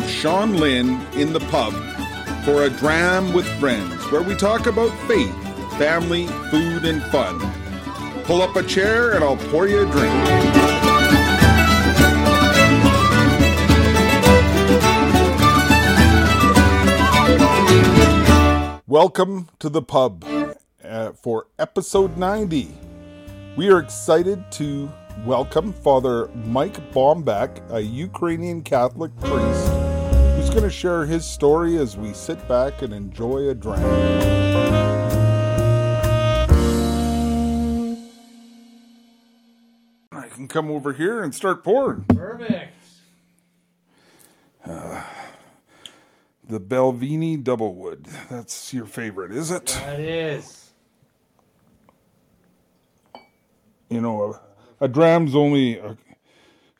host, Sean Lynn, in the pub for a dram with friends where we talk about faith, family, food, and fun. Pull up a chair and I'll pour you a drink. Welcome to the pub uh, for episode 90. We are excited to welcome Father Mike Bombak, a Ukrainian Catholic priest, going to share his story as we sit back and enjoy a drink. I can come over here and start pouring. Perfect. Uh, the Balvenie Doublewood. That's your favorite, is it? That is. You know, a, a dram's only a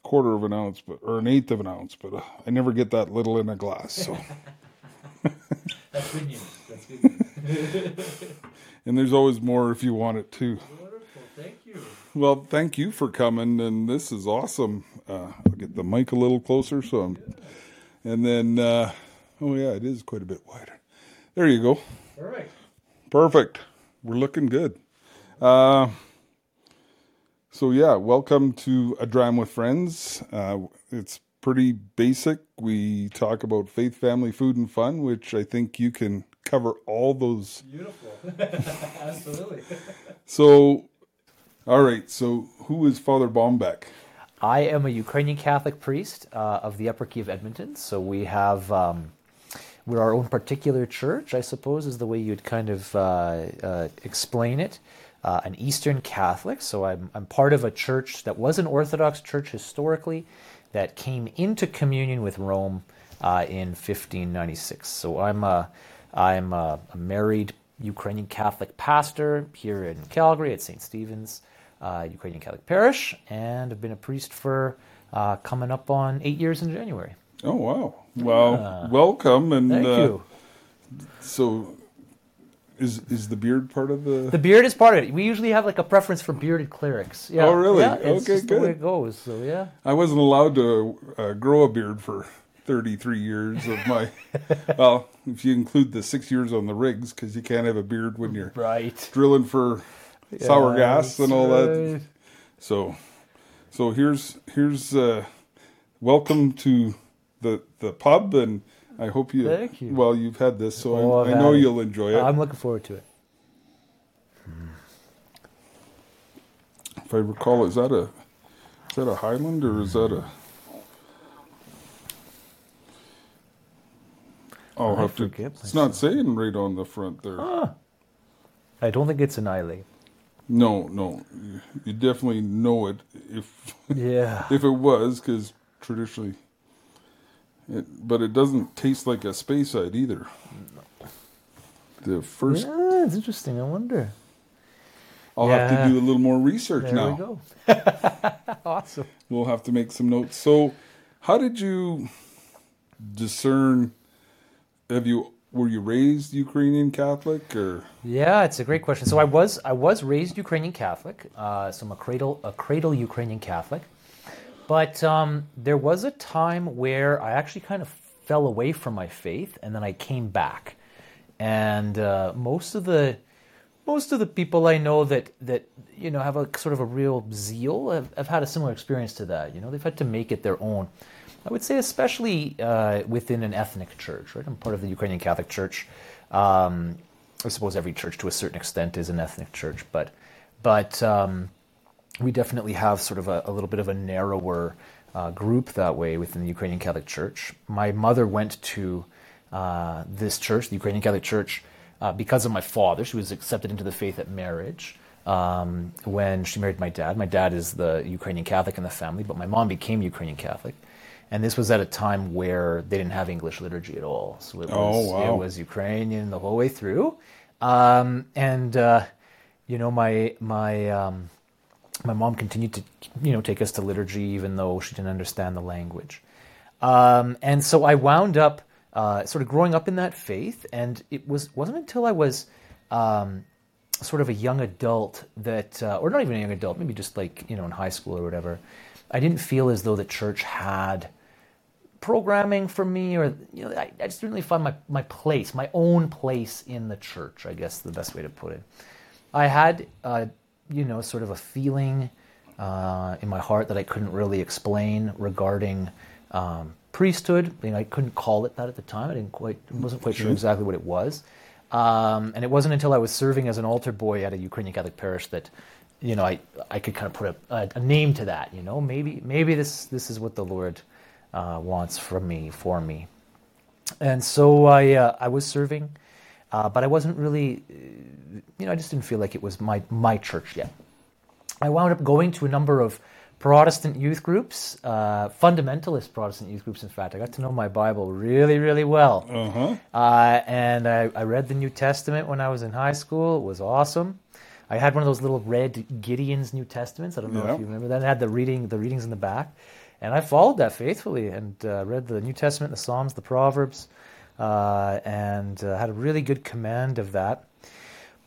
quarter of an ounce, but or an eighth of an ounce, but uh, I never get that little in a glass. So, That's good news. That's good news. and there's always more if you want it too. Wonderful. Thank you. Well, thank you for coming, and this is awesome. Uh, I'll get the mic a little closer, so I'm, and then, uh, oh yeah, it is quite a bit wider. There you go. Perfect. Perfect. We're looking good. Uh, so yeah, welcome to a dram with friends. Uh, it's pretty basic. We talk about faith, family, food, and fun, which I think you can cover all those. Beautiful. Absolutely. So, all right. So who is Father Bombak? I am a Ukrainian Catholic priest uh, of the Eparchy of Edmonton. So we have um, we're our own particular church, I suppose, is the way you'd kind of uh, uh, explain it. Uh, an Eastern Catholic. So I'm I'm part of a church that was an Orthodox church historically, that came into communion with Rome uh, in 1596. So I'm a I'm a, a married Ukrainian Catholic pastor here in Calgary at St. Stephen's uh, Ukrainian Catholic Parish, and I've been a priest for uh, coming up on eight years in January. Oh wow! Well, welcome, and Thank uh, you. so is is the beard part of the? The beard is part of it. We usually have like a preference for bearded clerics. Yeah. Oh, really? Yeah, it's Okay, just the way good. it goes. So yeah. I wasn't allowed to uh, grow a beard for 33 years of my. well, if you include the six years on the rigs, because you can't have a beard when you're Right. drilling for sour Yeah, gas and all that. right. So, so here's here's uh, welcome to the the pub, and I hope you. Thank you. Well, you've had this, so Oh, I, know it. you'll enjoy it. I'm looking forward to it. if I recall, is that a is that a Highland or is that a? I'll I have to. forget It's not saying right on the front there. I don't think it's an Islay. No, no, you, you definitely know it if Yeah. if it was because traditionally. It, but it doesn't taste like a Speyside either. The first, yeah, it's interesting. I wonder. I'll have to do a little more research There now. we go. awesome. We'll have to make some notes. So, how did you discern? Have you were you raised Ukrainian Catholic or? Yeah, it's a great question. So I was I was raised Ukrainian Catholic, uh, so I'm a cradle a cradle Ukrainian Catholic, but um, there was a time where I actually kind of fell away from my faith, and then I came back, and uh, most of the most of the people I know that that you know have a sort of a real zeal have, have had a similar experience to that. You know, they've had to make it their own. I would say, especially uh, within an ethnic church. Right, I'm part of the Ukrainian Catholic Church. Um, I suppose every church, to a certain extent, is an ethnic church, but but um, we definitely have sort of a, a little bit of a narrower uh, group that way within the Ukrainian Catholic Church. My mother went to uh, this church, the Ukrainian Catholic Church, uh, because of my father. She was accepted into the faith at marriage um, when she married my dad. My dad is the Ukrainian Catholic in the family, but my mom became Ukrainian Catholic. And this was at a time where they didn't have English liturgy at all. So it was, Oh, wow. it was Ukrainian the whole way through. Um, and, uh, you know, my, my, um, my mom continued to you know take us to liturgy even though she didn't understand the language um, and so i wound up uh, sort of growing up in that faith and it was wasn't until i was um, sort of a young adult that uh, or not even a young adult maybe just like you know in high school or whatever i didn't feel as though the church had programming for me, or you know, I, I just didn't really find my, my place, my own place in the church. I guess the best way to put it. I had, uh, you know, sort of a feeling uh, in my heart that I couldn't really explain regarding um, priesthood. You know, I couldn't call it that at the time. I didn't quite, wasn't quite sure exactly what it was. Um, and it wasn't until I was serving as an altar boy at a Ukrainian Catholic parish that, you know, I, I could kind of put a, a, a name to that. You know, maybe maybe this this is what the Lord uh, wants from me for me. And so I uh, I was serving, uh, but I wasn't really, you know, I just didn't feel like it was my my church yet. I wound up going to a number of Protestant youth groups, uh, fundamentalist Protestant youth groups. In fact, I got to know my Bible really, really well. Uh-huh. Uh, and I, I read the New Testament when I was in high school. It was awesome. I had one of those little red Gideon's New Testaments. I don't know if you remember that. It had the reading, the readings in the back, and I followed that faithfully and uh, read the New Testament, the Psalms, the Proverbs, uh, and uh, had a really good command of that.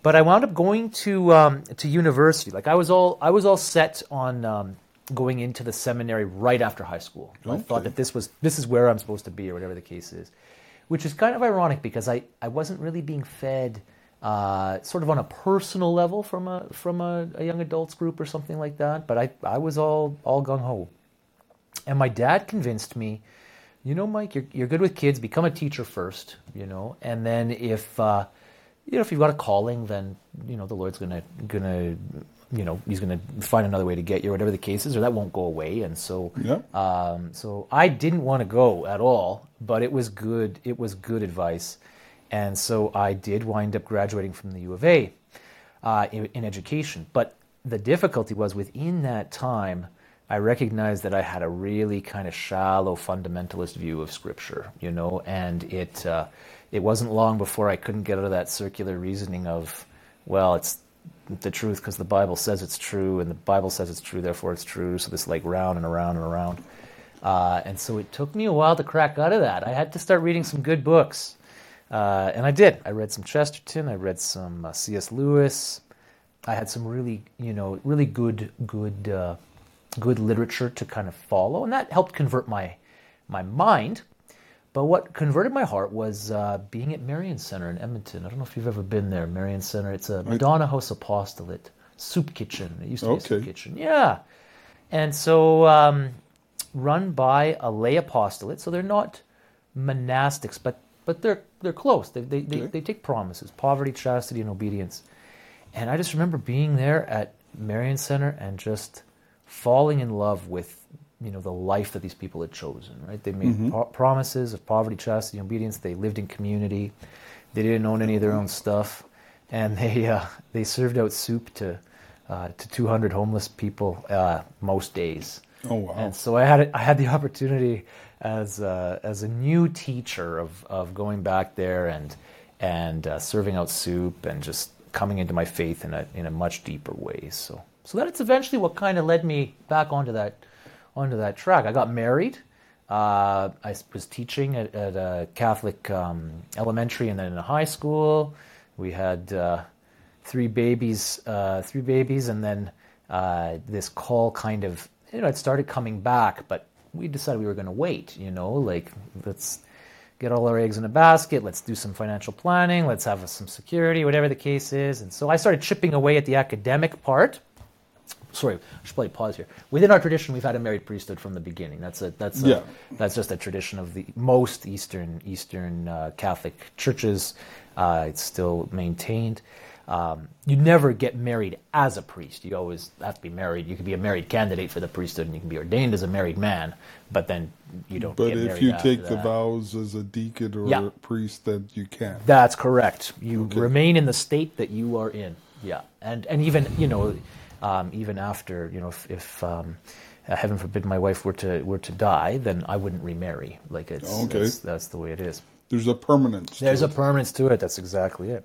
But I wound up going to um, to university. Like I was all I was all set on um, going into the seminary right after high school. I thought that this was this is where I'm supposed to be, or whatever the case is, which is kind of ironic because I, I wasn't really being fed uh, sort of on a personal level from a from a, a young adults group or something like that. But I I was all all gung ho, and my dad convinced me, you know, Mike, you're you're good with kids. Become a teacher first, you know, and then if uh, you know if you've got a calling, then you know the Lord's gonna gonna you know he's gonna find another way to get you, whatever the case is, or that won't go away. And so Yeah. um, so I didn't want to go at all, but it was good. It was good advice, and so I did wind up graduating from the U of A uh, in, in education. But the difficulty was within that time, I recognized that I had a really kind of shallow fundamentalist view of Scripture, you know, and it uh, it wasn't long before I couldn't get out of that circular reasoning of, well, it's the truth because the Bible says it's true, and the Bible says it's true, therefore it's true. So this like round and around and around. Uh, and so it took me a while to crack out of that. I had to start reading some good books. Uh, and I did. I read some Chesterton. I read some uh, C.S. Lewis. I had some really, you know, really good, good, uh, good literature to kind of follow, and that helped convert my my mind. But what converted my heart was uh, being at Marian Center in Edmonton. I don't know if you've ever been there, Marian Center. It's a Madonna House Apostolate soup kitchen. It used to be a soup kitchen. Yeah. And so um, run by a lay apostolate, so they're not monastics, but but they're they're close. They they, they, Okay. they take promises, poverty, chastity, and obedience. And I just remember being there at Marion Center and just falling in love with you know the life that these people had chosen. Right? They made pro- promises of poverty, chastity, and obedience. They lived in community. They didn't own any of their own stuff, and they uh, they served out soup to uh, to 200 homeless people uh, most days. Oh, wow. And so I had I had the opportunity as a, as a new teacher of, of going back there and and uh, serving out soup and just coming into my faith in a in a much deeper way. So so that's eventually what kind of led me back onto that onto that track. I got married. Uh, I was teaching at, at a Catholic um, elementary and then in a high school. We had uh, three babies, uh, three babies, and then uh, this call kind of you know it started coming back, but we decided we were going to wait. You know, like let's get all our eggs in a basket. Let's do some financial planning. Let's have some security, whatever the case is. And so I started chipping away at the academic part. Sorry, I should probably pause here. Within our tradition, we've had a married priesthood from the beginning. That's a that's a, Yeah. that's just a tradition of the most Eastern Eastern uh, Catholic churches. Uh, it's still maintained. Um, you never get married as a priest. You always have to be married. You can be a married candidate for the priesthood, and you can be ordained as a married man. But then you don't. But if you take the that. vows as a deacon or Yeah. priest, then you can. That's correct. You Okay. remain in the state that you are in. Yeah, and and even you know, um, even after you know, if, if um, uh, heaven forbid my wife were to were to die, then I wouldn't remarry. Like it's Okay. that's, that's the way it is. There's a permanence. to There's a it. permanence to it. That's exactly it.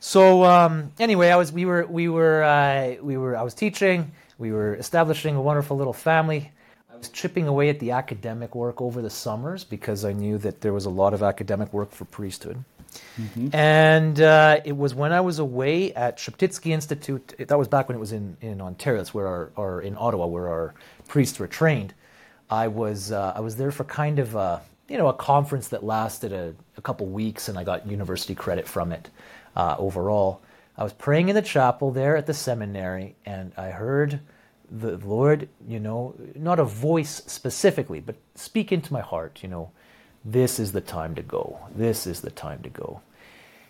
So um, anyway, I was we were we were uh, we were I was teaching. We were establishing a wonderful little family. I was chipping away at the academic work over the summers because I knew that there was a lot of academic work for priesthood. And uh, it was when I was away at Sheptytsky Institute. That was back when it was in, in Ontario. That's where our, our in Ottawa, where our priests were trained. I was uh, I was there for kind of a you know a conference that lasted a, a couple weeks, and I got university credit from it uh, overall. I was praying in the chapel there at the seminary, and I heard the Lord, you know, not a voice specifically, but speak into my heart, you know, this is the time to go. This is the time to go.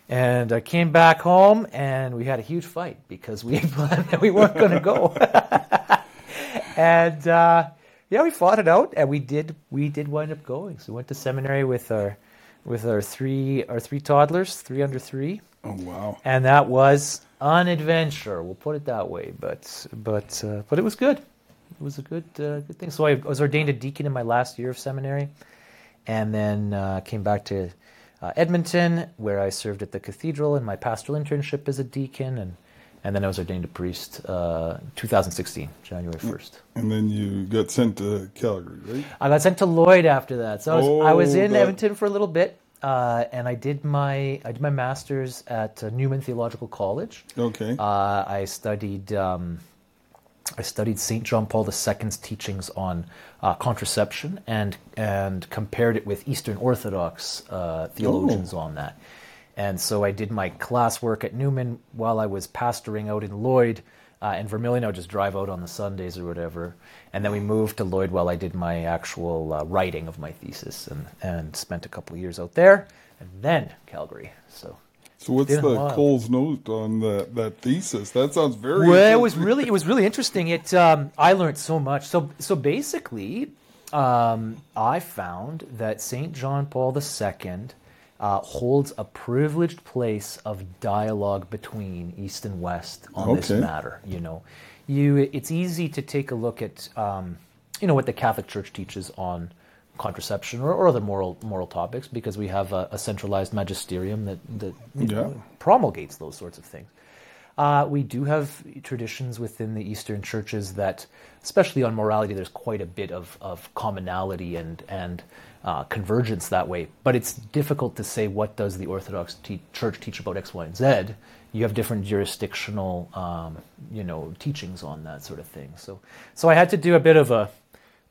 And I came back home and we had a huge fight because we planned that we weren't going to go. and uh, yeah, we fought it out and we did we did wind up going. So we went to seminary with our with our three our three toddlers, three under three. Oh wow! And that was an adventure. We'll put it that way. But but uh, but it was good. It was a good uh, good thing. So I was ordained a deacon in my last year of seminary, and then uh, came back to uh, Edmonton where I served at the cathedral in my pastoral internship as a deacon and. And then I was ordained a priest uh, 2016, January 1st. And then you got sent to Calgary, right? I got sent to Lloyd after that. So I was, I was Oh, in that- Edmonton for a little bit, uh, and I did my I did my master's at uh, Newman Theological College. Okay. Uh, I studied um, I studied Saint John Paul II's teachings on uh, contraception and and compared it with Eastern Orthodox uh, theologians on that. And so I did my classwork at Newman while I was pastoring out in Lloyd. Uh, in Vermilion, I would just drive out on the Sundays or whatever. And then we moved to Lloyd while I did my actual uh, writing of my thesis and, and spent a couple of years out there. And then Calgary. So so what's the. Cole's note on that that thesis? That sounds very. Well, it was interesting. really it was really interesting. It um, I learned so much. So so basically, um, I found that Saint John Paul II uh, holds a privileged place of dialogue between East and West on this matter. You know, you it's easy to take a look at um, you know what the Catholic Church teaches on contraception or, or other moral moral topics because we have a, a centralized magisterium that that you know, promulgates those sorts of things. Uh, we do have traditions within the Eastern churches that, especially on morality, there's quite a bit of, of commonality and and uh, convergence that way. But it's difficult to say what does the Orthodox te- Church teach about X, Y, and Z. You have different jurisdictional, um, you know, teachings on that sort of thing. So, so I had to do a bit of a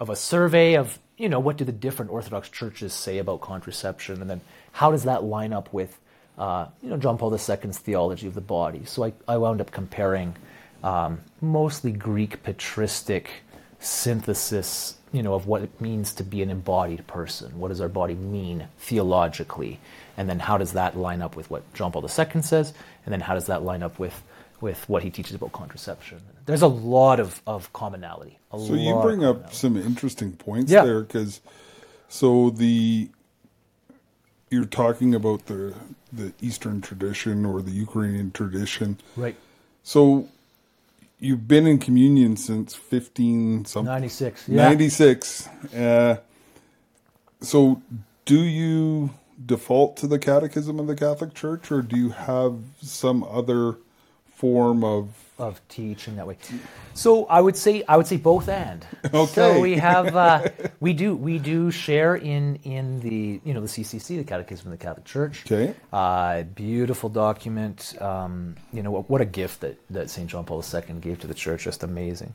of a survey of you know what do the different Orthodox churches say about contraception, and then how does that line up with uh, you know John Paul II's theology of the body. So I, I wound up comparing um, mostly Greek patristic synthesis, you know, of what it means to be an embodied person. What does our body mean theologically, and then how does that line up with what John Paul II says, and then how does that line up with with what he teaches about contraception. There's a lot of, of commonality. So you bring up some interesting points Yeah. there because so the you're talking about the the Eastern tradition or the Ukrainian tradition. right. So you've been in communion since 15 something 96. Yeah. 96. Uh, so do you default to the catechism of the Catholic Church or do you have some other form of of teaching that way. So I would say I would say both and. Okay. So we have uh, we do we do share in in the you know the CCC the Catechism of the Catholic Church. Okay. Uh, beautiful document. Um, you know what, what a gift that that Saint John Paul II gave to the Church. Just amazing.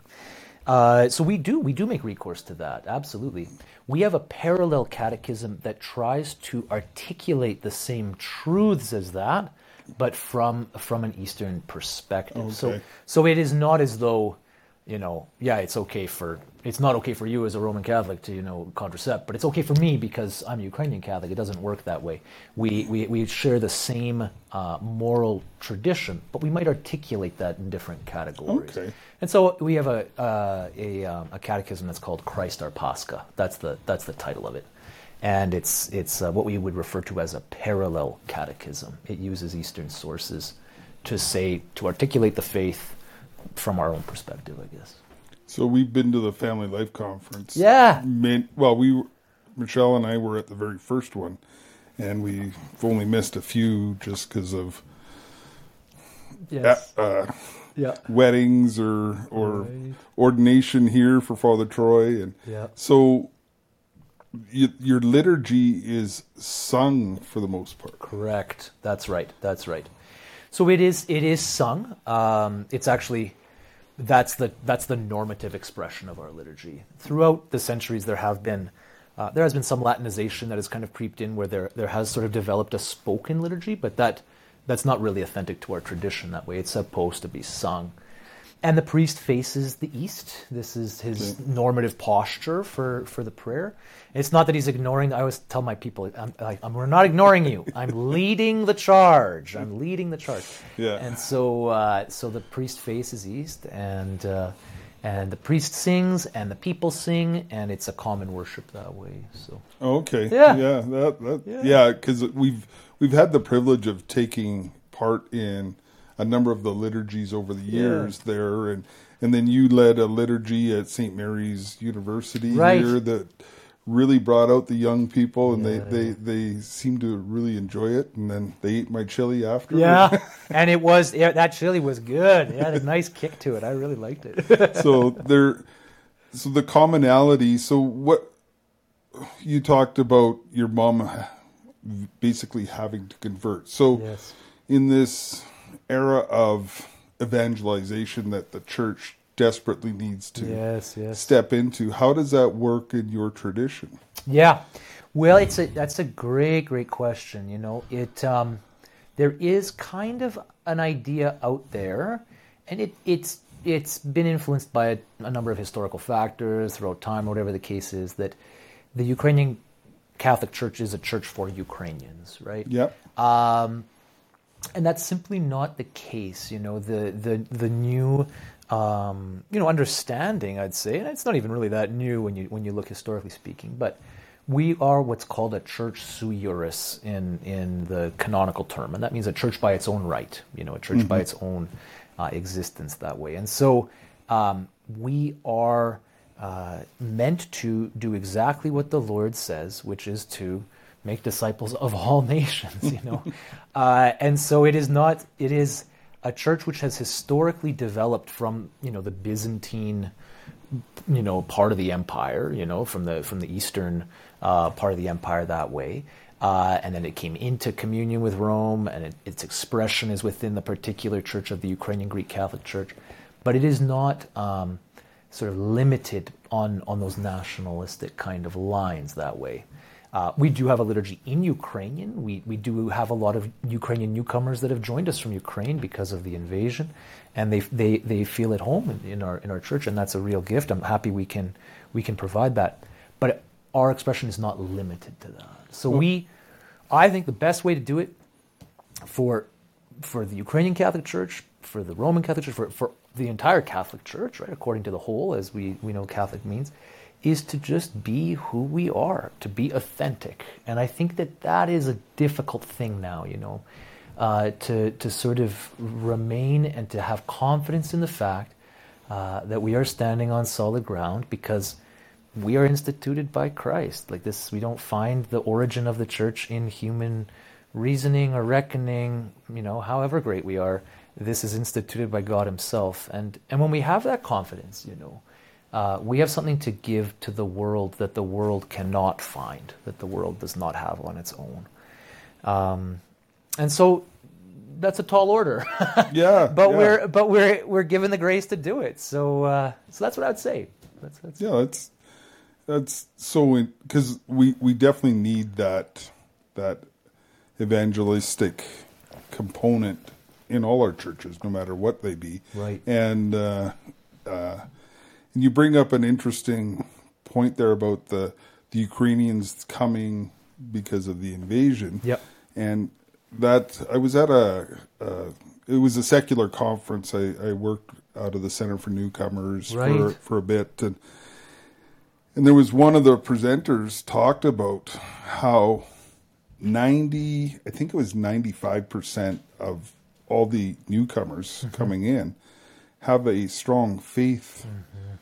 Uh, so we do we do make recourse to that absolutely. We have a parallel catechism that tries to articulate the same truths as that, but from from an Eastern perspective. So Okay. so it is not as though you know yeah it's okay for it's not okay for you as a Roman Catholic to you know contracept, but it's okay for me because I'm a Ukrainian Catholic. It doesn't work that way. We we, we share the same uh, moral tradition, but we might articulate that in different categories. Okay. And so we have a uh, a, um, a catechism that's called Christ Our Pascha. That's the that's the title of it, and it's it's uh, what we would refer to as a parallel catechism. It uses Eastern sources to say to articulate the faith from our own perspective, I guess. So we've been to the Family Life Conference. Yeah. Man, well, we, Michelle and I were at the very first one, and we've only missed a few just because of Yes. uh, Yeah. weddings or or Right. ordination here for Father Troy, and Yeah. so y- your liturgy is sung for the most part. Correct. That's right. That's right. So it is. It is sung. Um, it's actually that's the that's the normative expression of our liturgy. Throughout the centuries, there have been uh, there has been some Latinization that has kind of creeped in, where there there has sort of developed a spoken liturgy, but that that's not really authentic to our tradition. That way, it's supposed to be sung. And the priest faces the east. This is his okay. normative posture for, for the prayer. It's not that he's ignoring. I always tell my people, I'm, I'm, "We're not ignoring you. I'm leading the charge. I'm leading the charge." Yeah. And so, uh, so the priest faces east, and uh, and the priest sings, and the people sing, and it's a common worship that way. So. Okay. Yeah. Yeah. That, that, yeah. Because yeah, we've we've had the privilege of taking part in a number of the liturgies over the years yeah. there, and and then you led a liturgy at St. Mary's University right. here that really brought out the young people, and yeah. they, they they seemed to really enjoy it. And then they ate my chili after. Yeah, and it was yeah, that chili was good. It had a nice kick to it. I really liked it. so there, so the commonality. So what you talked about your mom basically having to convert. So yes. in this era of evangelization that the church desperately needs to yes, yes. step into. How does that work in your tradition? Yeah, well, it's a that's a great great question. You know, it um, there is kind of an idea out there, and it it's it's been influenced by a, a number of historical factors throughout time, whatever the case is, that the Ukrainian Catholic Church is a church for Ukrainians, right? Yep. Um, and that's simply not the case. You know, the the the new um, you know understanding, I'd say, and it's not even really that new when you when you look historically speaking, but we are what's called a church sui juris in in the canonical term, and that means a church by its own right. You know, a church mm-hmm. by its own uh, existence that way, and so um, we are. Uh, meant to do exactly what the Lord says, which is to make disciples of all nations, you know. uh, and so it is not, it is a church which has historically developed from, you know, the Byzantine, you know, part of the empire, you know, from the, from the eastern uh, part of the empire that way. Uh, and then it came into communion with Rome, and it, its expression is within the particular church of the Ukrainian Greek Catholic Church. But it is not um, sort of limited on, on those nationalistic kind of lines that way. Uh, we do have a liturgy in Ukrainian. We, we do have a lot of Ukrainian newcomers that have joined us from Ukraine because of the invasion, and they, they, they feel at home in, in, our, in our church, and that's a real gift. I'm happy we can, we can provide that. But our expression is not limited to that. So we, I think the best way to do it for, for the Ukrainian Catholic Church, for the Roman Catholic Church, for, for the entire Catholic Church, right, according to the whole, as we, we know Catholic means, is to just be who we are, to be authentic. And I think that that is a difficult thing now, you know, uh, to, to sort of remain and to have confidence in the fact uh, that we are standing on solid ground because we are instituted by Christ. Like this, we don't find the origin of the church in human reasoning or reckoning, you know, however great we are. This is instituted by God Himself. And, and when we have that confidence, you know, uh, we have something to give to the world that the world cannot find, that the world does not have on its own. Um, and so that's a tall order. yeah, but yeah. we're but we're we're given the grace to do it. So uh, so that's what I'd say. That's, that's yeah, that's that's so because we we definitely need that that evangelistic component in all our churches, no matter what they be. Right. And uh, uh, and you bring up an interesting point there about the the Ukrainians coming because of the invasion. Yep. And that I was at a, it was a secular conference. I, I, worked out of the Center for Newcomers right. for for a bit, and and there was one of the presenters talked about how ninety, I think it was ninety five percent of all the newcomers mm-hmm. coming in have a strong faith mm-hmm.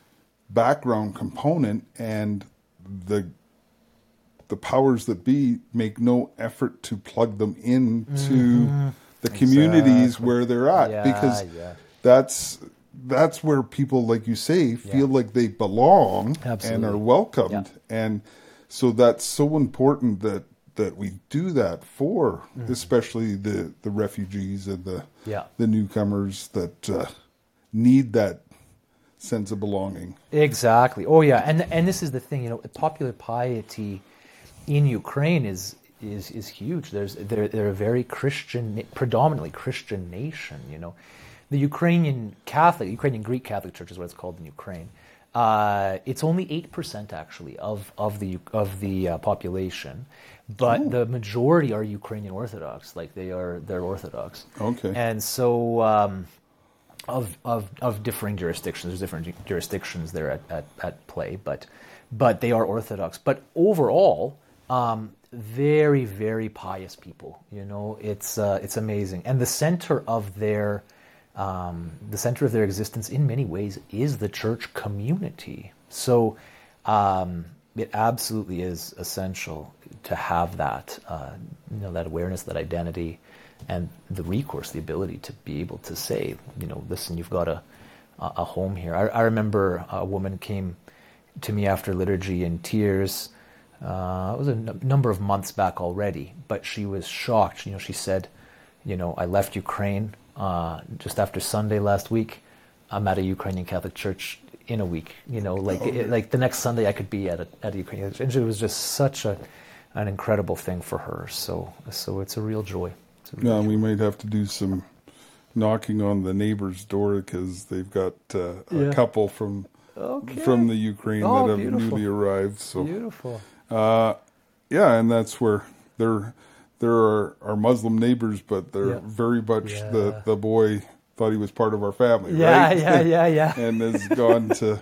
Background component and the the powers that be make no effort to plug them into mm-hmm. the communities exactly. where they're at yeah, because yeah. that's that's where people like you say feel yeah. like they belong Absolutely. and are welcomed and so that's so important that that we do that for mm-hmm. especially the the refugees and the the newcomers that uh, need that sense of belonging. Exactly. Oh yeah, and and this is the thing. You know, popular piety in Ukraine is is is huge. There's they're they're a very Christian, predominantly Christian nation. You know, the Ukrainian Catholic, Ukrainian Greek Catholic Church is what it's called in Ukraine. Uh, it's only eight percent actually of of the of the uh, population, but Oh. the majority are Ukrainian Orthodox. Like they are, they're Orthodox. Okay. And so, um, of of of differing jurisdictions, there's different jurisdictions there at, at, at play, but but they are Orthodox. But overall, um, very very pious people. You know, it's uh, it's amazing, and the center of their um, the center of their existence in many ways is the church community. So um, it absolutely is essential to have that, uh, you know, that awareness, that identity, and the recourse, the ability to be able to say, you know, listen, you've got a, a home here. I, I remember a woman came to me after liturgy in tears. Uh, it was a n- number of months back already, but she was shocked. You know, she said, you know, I left Ukraine uh, just after Sunday last week. I'm at a Ukrainian Catholic church in a week. You know, like it, like the next Sunday I could be at a at a Ukrainian church. And it was just such a an incredible thing for her. So so it's a real joy. It's a real Now we might have to do some knocking on the neighbor's door because they've got uh, a Yeah. couple from Okay. from the Ukraine Oh, that have beautiful. newly arrived. So beautiful. yeah, and that's where they're there are our Muslim neighbors, but they're Yeah. very much Yeah. the the boy thought he was part of our family, Yeah, right? yeah, yeah, yeah. and has gone to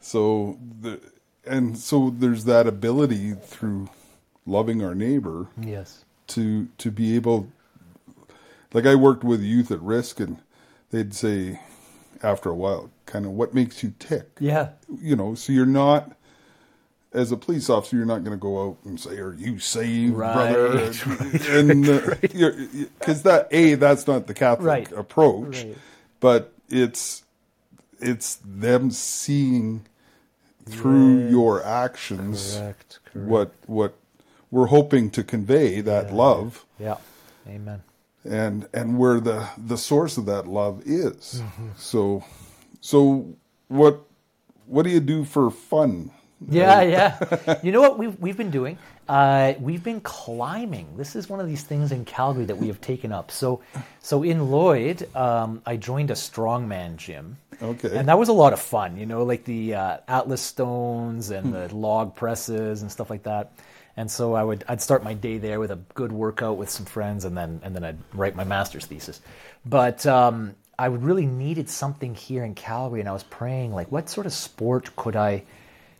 so the and so there's that ability through loving our neighbor yes. to to be able like I worked with youth at risk and they'd say after a while kind of what makes you tick Yeah. you know so you're not as a police officer you're not going to go out and say are you saved Right, brother right, and uh, because that a that's not the catholic Right, approach right. but it's it's them seeing through your actions Correct. Correct. what what we're hoping to convey that love Yeah. Amen. And and where the the source of that love is Mm-hmm. so so what what do you do for fun Yeah, yeah. You know what we've we've been doing? Uh, we've been climbing. This is one of these things in Calgary that we have taken up. So, so in Lloyd, um, I joined a strongman gym. Okay. And that was a lot of fun. You know, like the uh, Atlas stones and the log presses and stuff like that. And so I would I'd start my day there with a good workout with some friends, and then and then I'd write my master's thesis. But um, I really needed something here in Calgary, and I was praying like, what sort of sport could I,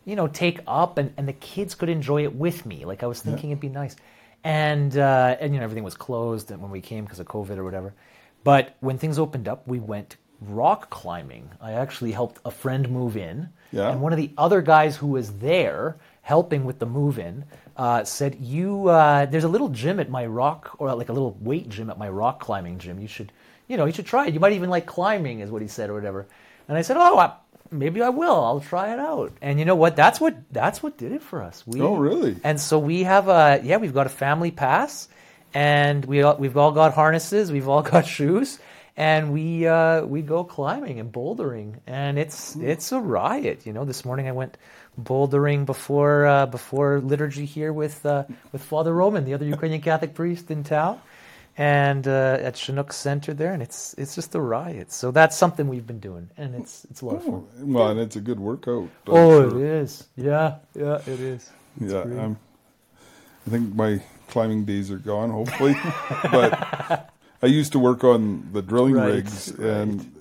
you know, take up, and, and the kids could enjoy it with me. Like I was thinking it'd be nice, and uh, and you know everything was closed when we came because of COVID or whatever. But when things opened up, we went rock climbing. I actually helped a friend move in, Yeah. and one of the other guys who was there helping with the move in uh, said, "You, uh, there's a little gym at my rock, or like a little weight gym at my rock climbing gym. You should, you know, you should try it. You might even like climbing, is what he said, or whatever." And I said, "Oh, I, maybe I will. I'll try it out." And you know what? That's what that's what did it for us. We, Oh, really? And so we have a yeah, we've got a family pass, and we all, we've all got harnesses, we've all got shoes, and we uh, we go climbing and bouldering, and it's it's a riot. You know, this morning I went bouldering before uh, before liturgy here with uh, with Father Roman, the other Ukrainian Catholic priest in town, and uh, at Chinook Center there, and it's it's just a riot. So that's something we've been doing, and it's it's a lot of fun. well and it's a good workout Oh, sure. it is. Yeah, yeah, it is. yeah I'm, i think my climbing days are gone hopefully but i used to work on the drilling Right, rigs right. and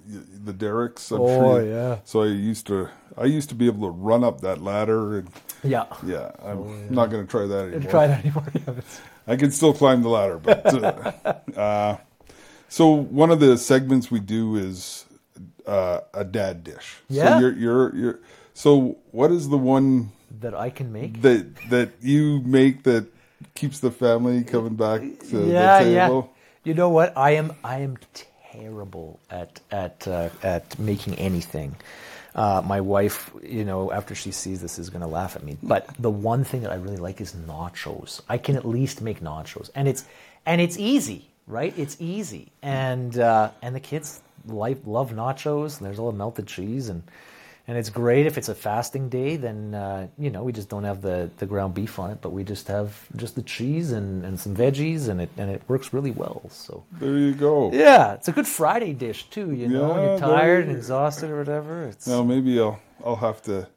the derricks I'm Oh, sure yeah. so i used to i used to be able to run up that ladder and Yeah. yeah i'm not going to try that anymore Try that anymore. Yeah, I can still climb the ladder, but uh, uh, so one of the segments we do is uh, a dad dish. Yeah. So you're you're you're. So what is the one that I can make. that that you make that keeps the family coming back to yeah, the table? yeah. You know what? I am I am terrible at at uh, at making anything. Uh, my wife, you know, after she sees this, is going to laugh at me. But the one thing that I really like is nachos. I can at least make nachos, and it's and it's easy, right? It's easy, and uh, and the kids like love nachos. There's a little melted cheese, and and it's great if it's a fasting day. Then uh, you know we just don't have the, the ground beef on it, but we just have just the cheese and, and some veggies, and it and it works really well. So There you go. yeah, it's a good Friday dish too. You know, when Yeah, you're tired and exhausted or whatever. It's Now maybe I'll I'll have to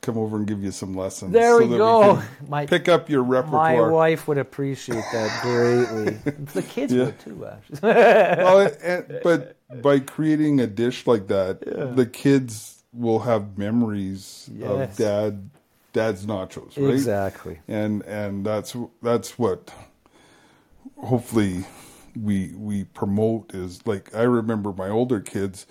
come over and give you some lessons. There we that go. can My- pick up your repertoire. my wife would appreciate that greatly. the kids Yeah. would too, actually. well, and, but by creating a dish like that, the kids will have memories Yes. of dad dad's nachos, right? exactly. And and that's that's what hopefully we we promote is like I remember my older kids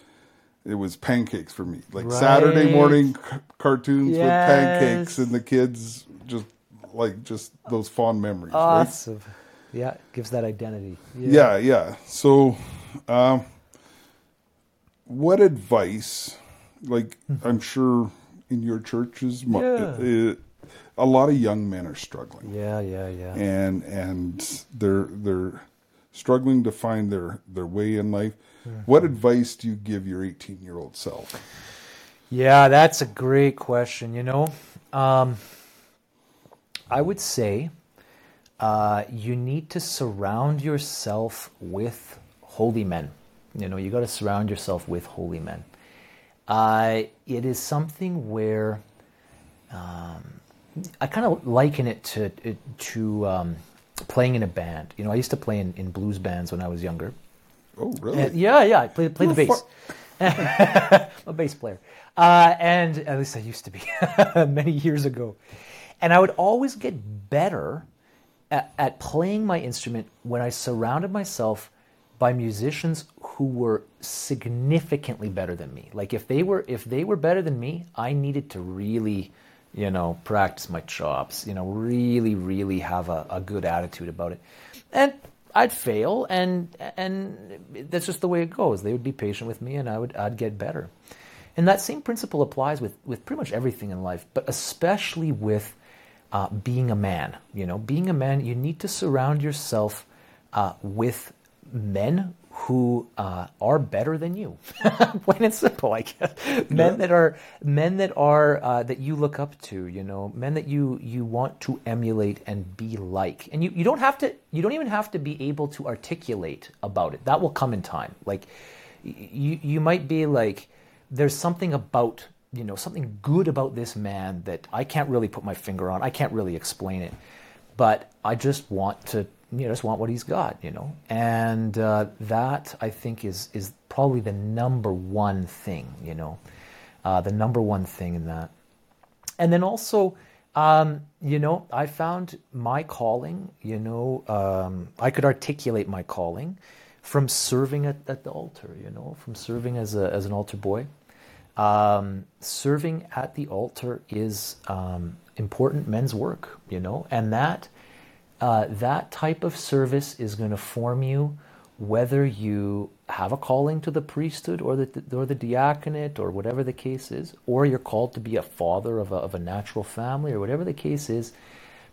it was pancakes for me. Like Saturday morning c- cartoons with pancakes and the kids just like just those fond memories, right? Awesome. Yeah, gives that identity. Yeah, yeah. So, um, what advice, like I'm sure in your churches, Yeah. uh, a lot of young men are struggling, Yeah, yeah, yeah. and and they're they're struggling to find their their way in life. What advice do you give your 18 year old self? Yeah, that's a great question. You know, um, I would say uh, you need to surround yourself with holy men. You know, you got to surround yourself with holy men. Uh, it is something where um, I kind of liken it to to um, playing in a band. You know, I used to play in, in blues bands when I was younger. Oh, really? And- yeah, yeah, I played, played the bass. I'm a bass player. Uh, and at least I used to be many years ago. And I would always get better at, at playing my instrument when I surrounded myself by musicians who were significantly better than me. Like if they were if they were better than me, I needed to really, you know, practice my chops, you know, really, really have a, a good attitude about it. And I'd fail and and that's just the way it goes. They would be patient with me and I would I'd get better. And that same principle applies with, with pretty much everything in life, but especially with uh, being a man. You know, being a man, you need to surround yourself uh, with men who uh, are better than you. Plain and simple, I guess. Men that are men that are uh, that you look up to. You know, men that you you want to emulate and be like. And you, you don't have to. You don't even have to be able to articulate about it. That will come in time. Like you you might be like there's something about you know something good about this man that I can't really put my finger on. I can't really explain it, but I just want to you just want what he's got, you know, and uh, that I think is is probably the number one thing, you know, uh, the number one thing in that, and then also. Um, you know, I found my calling, you know, um, I could articulate my calling from serving at, at the altar, you know, from serving as, a, as an altar boy. Um, serving at the altar is um, important men's work, you know, and that uh, that type of service is going to form you whether you have a calling to the priesthood or the or the diaconate or whatever the case is, or you're called to be a father of a, of a natural family or whatever the case is.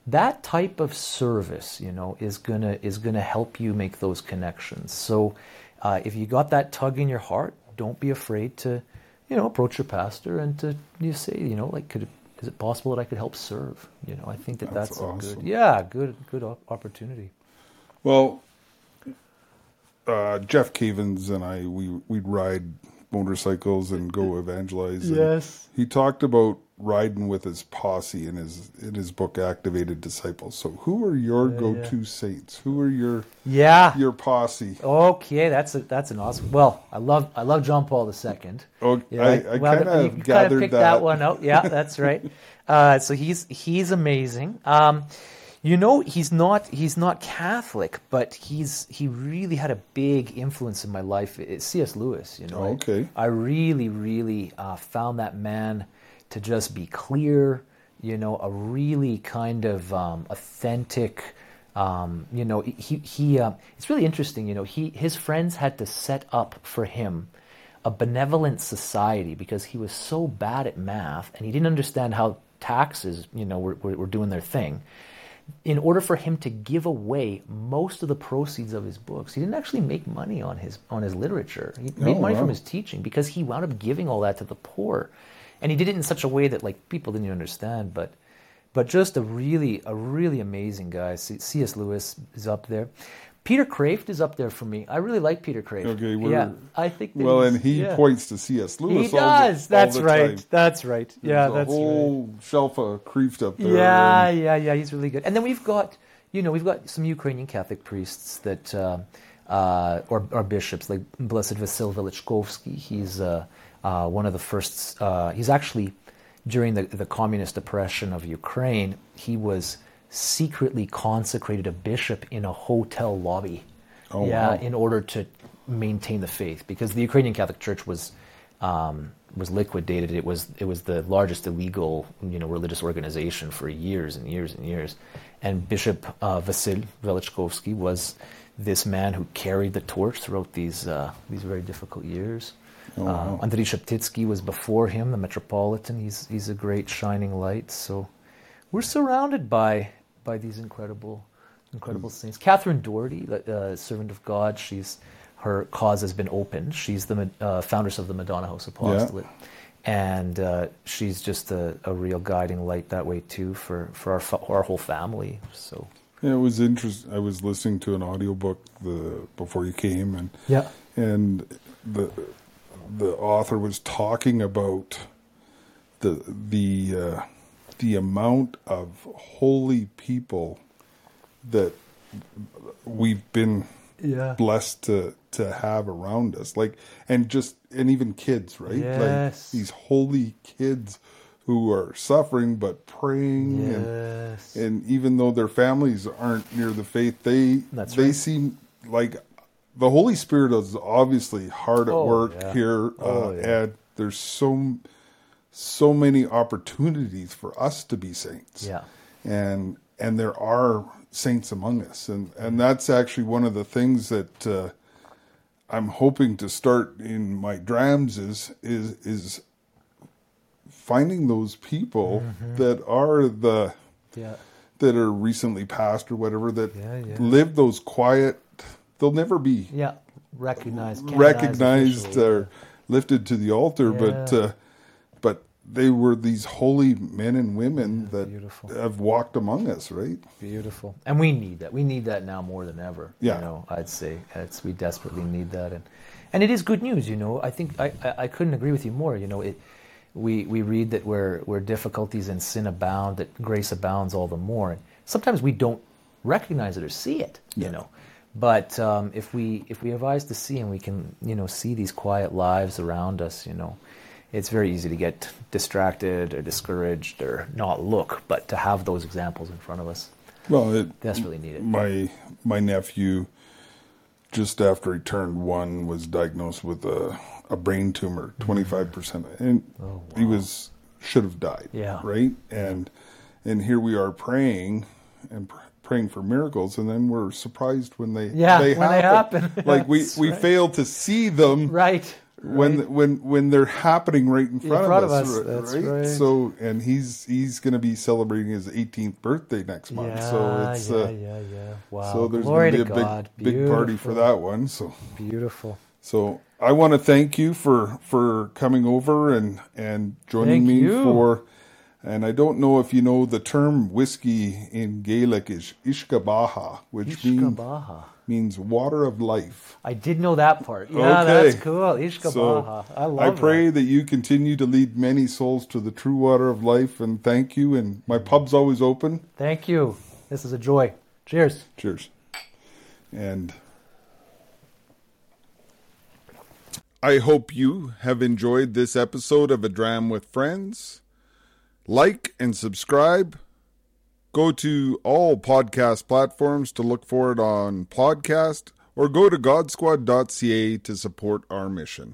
That type of service, you know, is gonna is gonna help you make those connections. So, uh, if you got that tug in your heart, don't be afraid to, you know, approach your pastor and to you say, you know, like, could is it possible that I could help serve? You know, I think that That's that's, a awesome. good, yeah, good good opportunity. Well, uh, Jeff Cavins and I, we we'd ride motorcycles and go evangelize. and Yes. he talked about riding with his posse in his in his book Activated Disciples. So, who are your go-to saints? Who are your Yeah. your posse? Okay, that's a, that's an awesome. Well, I love I love John Paul II. Oh, Yeah, I, I well, kind of you kinda gathered picked that. one out. Yeah, that's right. Uh, so he's he's amazing. Um, you know, he's not he's not Catholic, but he's he really had a big influence in my life. It's C.S. Lewis. You know, I- Okay. I, really really uh, found that man to just be clear. You know, a really kind of um, authentic. Um, you know, he he. Uh, it's really interesting. You know, he his friends had to set up for him a benevolent society because he was so bad at math and he didn't understand how taxes, you know, were, were, were doing their thing. In order for him to give away most of the proceeds of his books, he didn't actually make money on his on his literature. He made Oh, money from his teaching because he wound up giving all that to the poor, and he did it in such a way that like people didn't even understand. But but just a really a really amazing guy. C.S. Lewis is up there. Peter Kreeft is up there for me. I really like Peter Kreeft. Okay, yeah, I think. That Well, and he yeah. points to C.S. Lewis. He does. the, that's right. time. That's right. Yeah, There's a that's right. whole shelf of Kreeft up there. Yeah, and- yeah, yeah. He's really good. And then we've got, you know, we've got some Ukrainian Catholic priests that, uh, uh, or, or bishops like Blessed Vasil Velichkovsky. He's uh, uh, one of the first. Uh, he's actually during the the communist oppression of Ukraine. He was secretly consecrated a bishop in a hotel lobby. Oh, yeah, wow. in order to maintain the faith, because the Ukrainian Catholic Church was um, was liquidated. It was it was the largest illegal you know religious organization for years and years and years. And Bishop uh, Vasil Velichkovsky was this man who carried the torch throughout these uh, these very difficult years. Oh, wow. Uh, Andrei Sheptitsky was before him, the Metropolitan. He's he's a great shining light. So we're surrounded by by these incredible incredible saints. Catherine Doherty, uh, servant of God, she's her cause has been opened. She's the uh, foundress of the Madonna House Apostolate, and uh, she's just a, a real guiding light that way too for for our fa- our whole family. So Yeah, it was interesting. I was listening to an audiobook the before you came, and yeah, and the the author was talking about the the uh, the amount of holy people that we've been yeah, blessed to to have around us like and just and even kids right Yes. like these holy kids who are suffering but praying and and even though their families aren't near the faith, they That's they right. seem like the Holy Spirit is obviously hard at Oh, work yeah. here, Oh, uh, yeah. and there's so so many opportunities for us to be saints. yeah, and and there are saints among us, and and that's actually one of the things that. Uh, I'm hoping to start in my drams is is is finding those people Mm-hmm. that are the yeah. that are recently passed or whatever that Yeah, yeah. live those quiet they'll never be Yeah, recognized, recognized or lifted to the altar but uh, but they were these holy men and women that beautiful. have walked among us right Beautiful, and we need that. We need that now more than ever. Yeah. you know, I'd say it's we desperately need that, and and it is good news. You know, I think I, I, I couldn't agree with you more. You know, it we we read that where where difficulties and sin abound, that grace abounds all the more. And sometimes we don't recognize it or see it. You know, but um, if we if we have eyes to see and we can you know see these quiet lives around us, you know. It's very easy to get distracted or discouraged or not look, but to have those examples in front of us, well it desperately needed. my my nephew just after he turned one was diagnosed with a, a brain tumor mm. 25% and oh, he was should have died. Yeah. right and and here we are praying and pr- praying for miracles and then we're surprised when they Yeah, when they happen. like we That's we right. fail to see them Right. When when when they're happening right in front, front of of us, us, ri- that's right? right. So and he's he's going to be celebrating his 18th birthday next month. Yeah, so it's yeah, uh, yeah, yeah. Wow. so there's going to be a God. big big party for that one. So Beautiful. so I want to thank you for for coming over and and joining Thank me you. for. And I don't know if you know the term whiskey in Gaelic is Ishkabaha, which Ishkabaha. means water of life. I did know that part. Yeah, Okay. that's cool. Ishkabaha. I love I pray that. that. you continue to lead many souls to the true water of life, and thank you. And my pub's always open. Thank you. This is a joy. Cheers. Cheers. And I hope you have enjoyed this episode of A Dram with Friends. Like and subscribe. Go to all podcast platforms to look for it on podcast or go to godsquad.ca to support our mission.